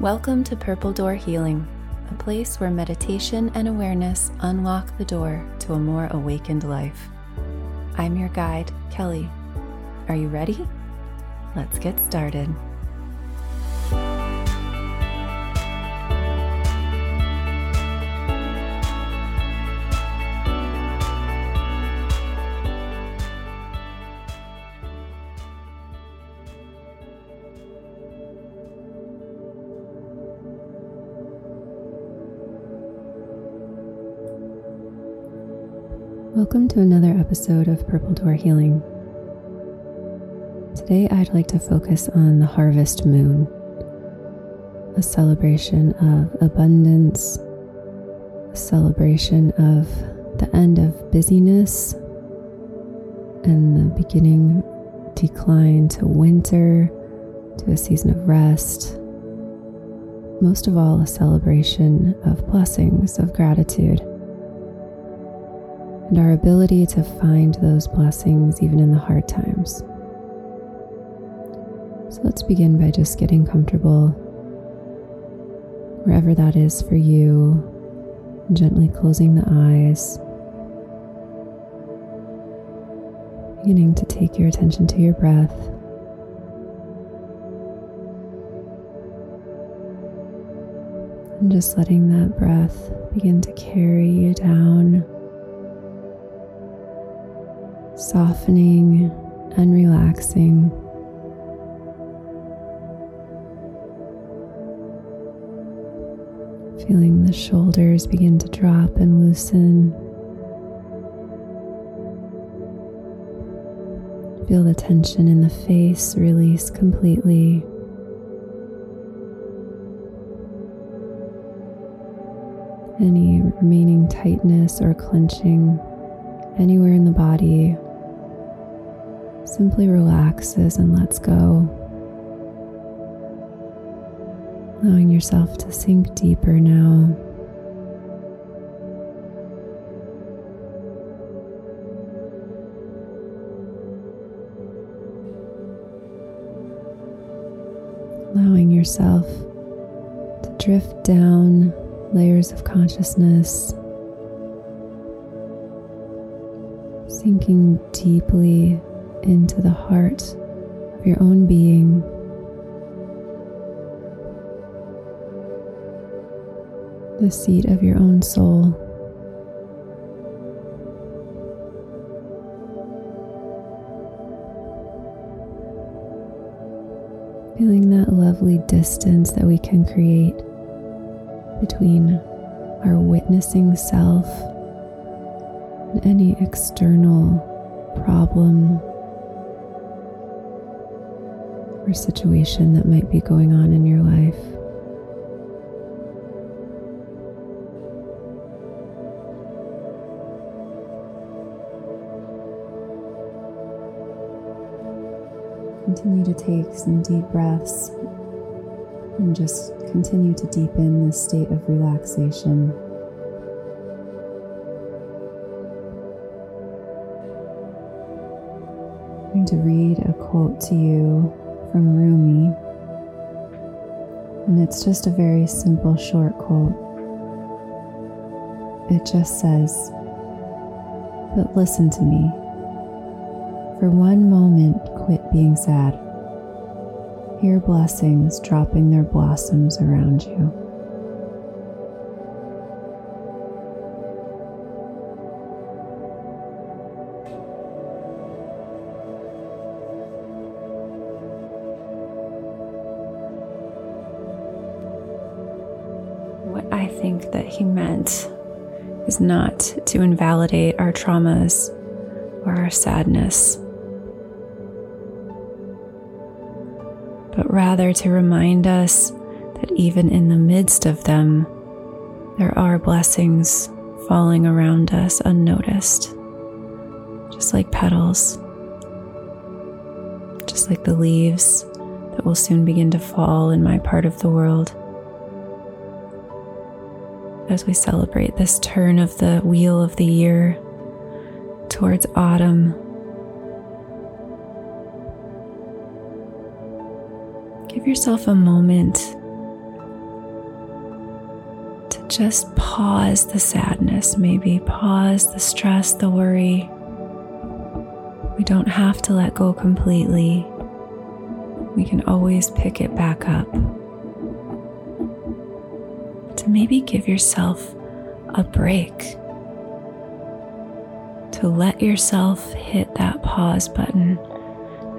Welcome to Purple Door Healing, a place where meditation and awareness unlock the door to a more awakened life. I'm your guide, Kelli. Are you ready? Let's get started. Welcome to another episode of Purple Door Healing. Today I'd like to focus on the harvest moon, a celebration of abundance, a celebration of the end of busyness and the beginning decline to winter, to a season of rest. Most of all, a celebration of blessings, of gratitude and our ability to find those blessings even in the hard times. So let's begin by just getting comfortable wherever that is for you, gently closing the eyes. Beginning to take your attention to your breath. And just letting that breath begin to carry you down softening and relaxing. Feeling the shoulders begin to drop and loosen. Feel the tension in the face release completely. Any remaining tightness or clenching anywhere in the body simply relaxes and lets go, allowing yourself to sink deeper now. Allowing yourself to drift down layers of consciousness, sinking deeply into the heart of your own being. The seat of your own soul. Feeling that lovely distance that we can create between our witnessing self and any external problem or situation that might be going on in your life. Continue to take some deep breaths and just continue to deepen this state of relaxation. I'm going to read a quote to you from Rumi, and it's just a very simple, short quote. It just says, But listen to me. For one moment, quit being sad. Hear blessings dropping their blossoms around you. Not to invalidate our traumas or our sadness, but rather to remind us that even in the midst of them, there are blessings falling around us unnoticed, just like petals, just like the leaves that will soon begin to fall in my part of the world as we celebrate this turn of the wheel of the year towards autumn. Give yourself a moment to just pause the sadness, maybe pause the stress, the worry. We don't have to let go completely. We can always pick it back up. Maybe give yourself a break. To let yourself hit that pause button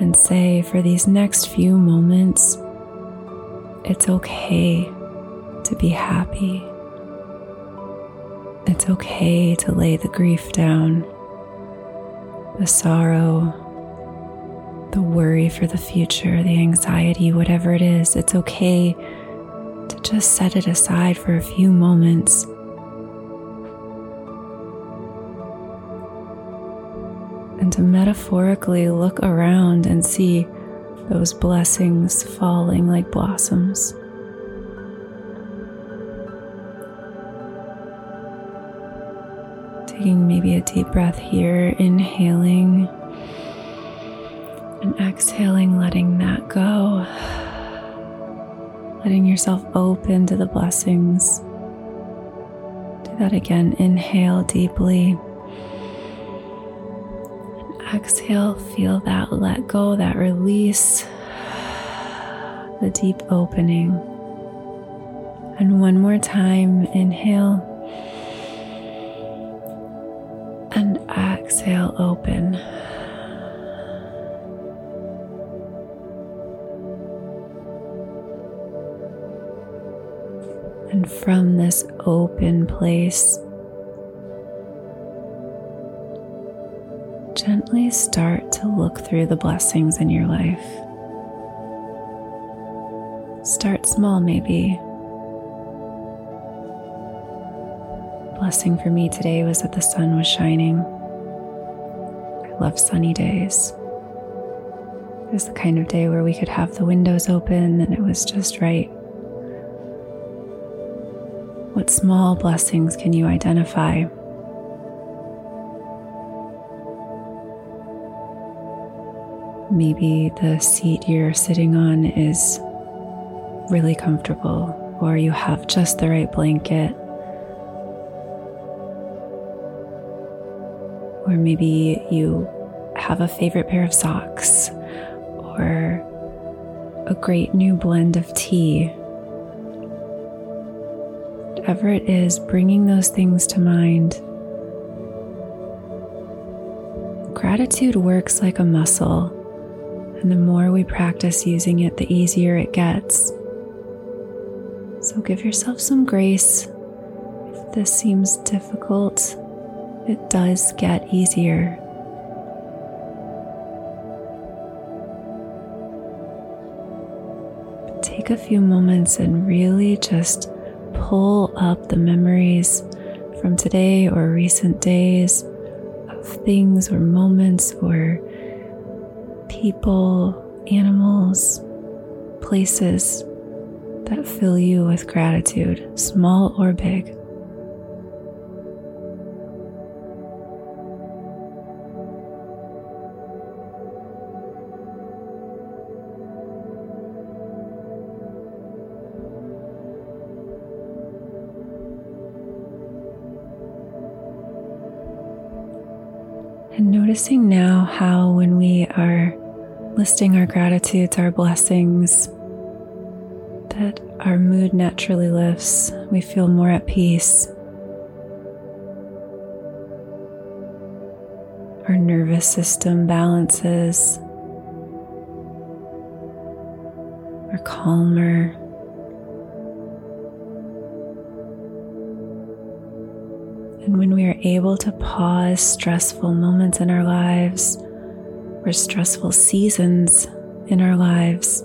and say, for these next few moments, it's okay to be happy. It's okay to lay the grief down, the sorrow, the worry for the future, the anxiety, whatever it is. It's okay to just set it aside for a few moments. And to metaphorically look around and see those blessings falling like blossoms. Taking maybe a deep breath here, inhaling and exhaling, letting that go. Letting yourself open to the blessings. Do that again. Inhale deeply. And exhale, feel that let go, that release, the deep opening. And one more time, inhale. Open place, gently start to look through the blessings in your life. Start small, maybe. blessing for me today was that the sun was shining. I love sunny days. It was the kind of day where we could have the windows open and it was just right. What small blessings can you identify? Maybe the seat you're sitting on is really comfortable, or you have just the right blanket Or maybe you have a favorite pair of socks or a great new blend of tea. Whatever it is, bringing those things to mind. Gratitude works like a muscle, and the more we practice using it, the easier it gets. So give yourself some grace if this seems difficult it does get easier. Take a few moments and really just pull up the memories from today or recent days of things or moments or people, animals, places that fill you with gratitude, small or big. And noticing now how, when we are listing our gratitudes, our blessings, that our mood naturally lifts. We feel more at peace. Our nervous system balances. We're calmer. Are able to pause stressful moments in our lives or stressful seasons in our lives,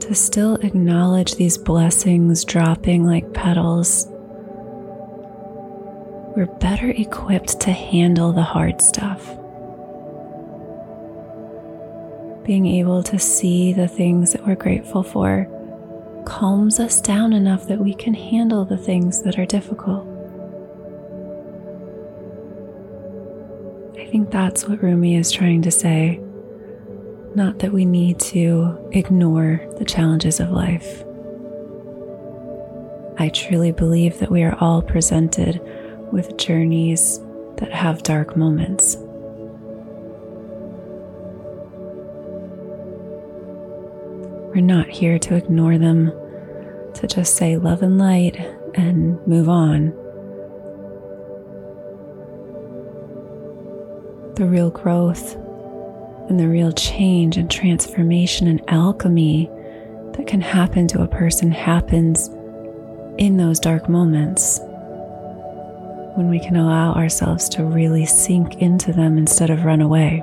to still acknowledge these blessings dropping like petals, we're better equipped to handle the hard stuff. Being able to see the things that we're grateful for calms us down enough that we can handle the things that are difficult. I think that's what Rumi is trying to say. Not that we need to ignore the challenges of life. I truly believe that we are all presented with journeys that have dark moments. We're not here to ignore them, to just say love and light and move on. The real growth and the real change and transformation and alchemy that can happen to a person happens in those dark moments when we can allow ourselves to really sink into them instead of run away.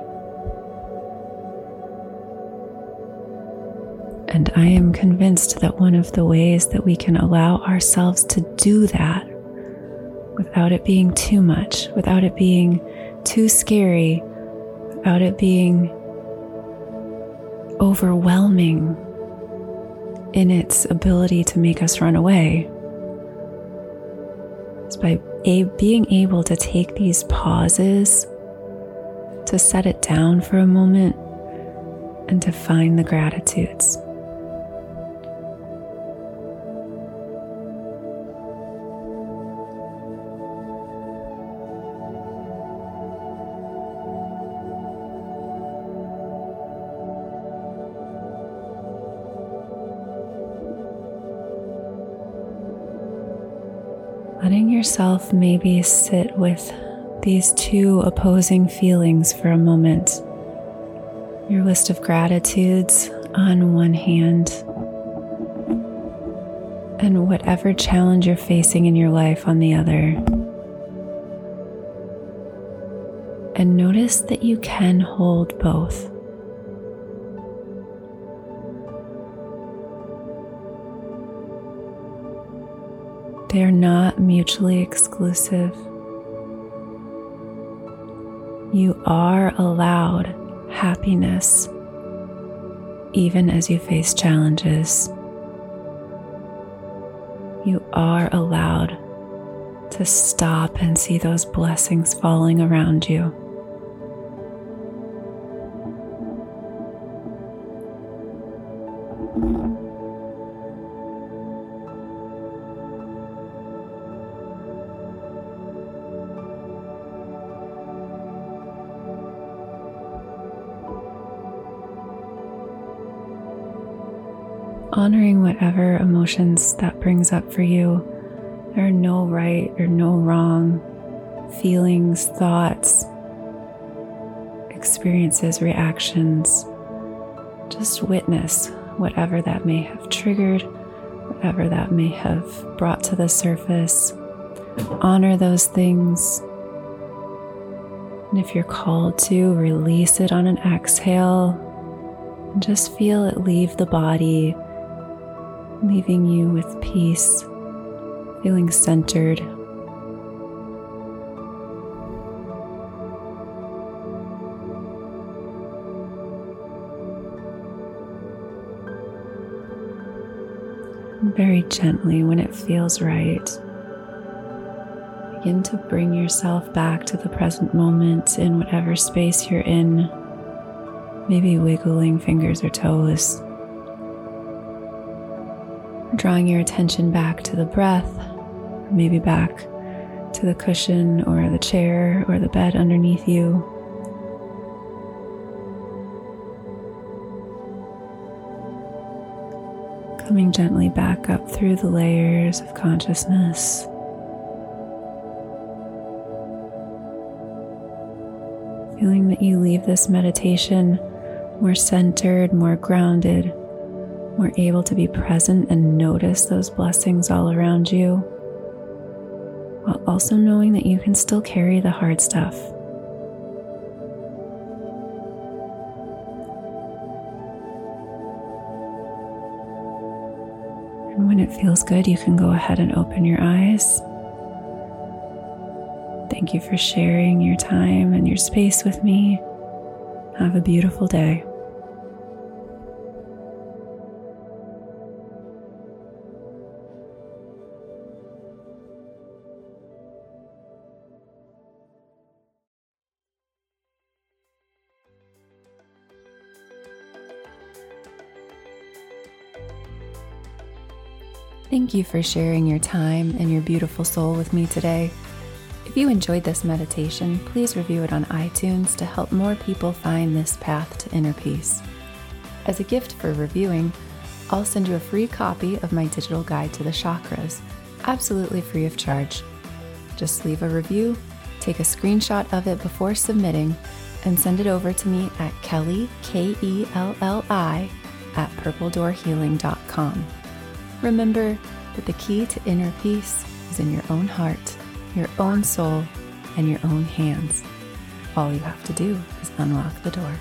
And I am convinced that one of the ways that we can allow ourselves to do that without it being too much, without it being too scary, about it being overwhelming in its ability to make us run away, It's by a- being able to take these pauses, to set it down for a moment, and to find the gratitudes. Letting yourself maybe sit with these two opposing feelings for a moment. Your list of gratitudes on one hand, and whatever challenge you're facing in your life on the other. And notice that you can hold both. They are not mutually exclusive. You are allowed happiness even as you face challenges. You are allowed to stop and see those blessings falling around you. Emotions that brings up for you. There are no right or no wrong feelings, thoughts, experiences, reactions. Just witness whatever that may have triggered, whatever that may have brought to the surface. Honor those things. And if you're called to, release it on an exhale and just feel it leave the body leaving you with peace, feeling centered. Very gently, when it feels right, begin to bring yourself back to the present moment in whatever space you're in, maybe wiggling fingers or toes drawing your attention back to the breath, maybe back to the cushion or the chair or the bed underneath you. Coming gently back up through the layers of consciousness. Feeling that you leave this meditation more centered, more grounded we're able to be present and notice those blessings all around you, while also knowing that you can still carry the hard stuff. And when it feels good, you can go ahead and open your eyes. Thank you for sharing your time and your space with me. Have a beautiful day. Thank you for sharing your time and your beautiful soul with me today. If you enjoyed this meditation, please review it on iTunes to help more people find this path to inner peace. As a gift for reviewing, I'll send you a free copy of my digital guide to the chakras, absolutely free of charge. Just leave a review, take a screenshot of it before submitting, and send it over to me at Kelli, K E L L I, at purpledoorhealing.com. Remember that the key to inner peace is in your own heart, your own soul, and your own hands. All you have to do is unlock the door.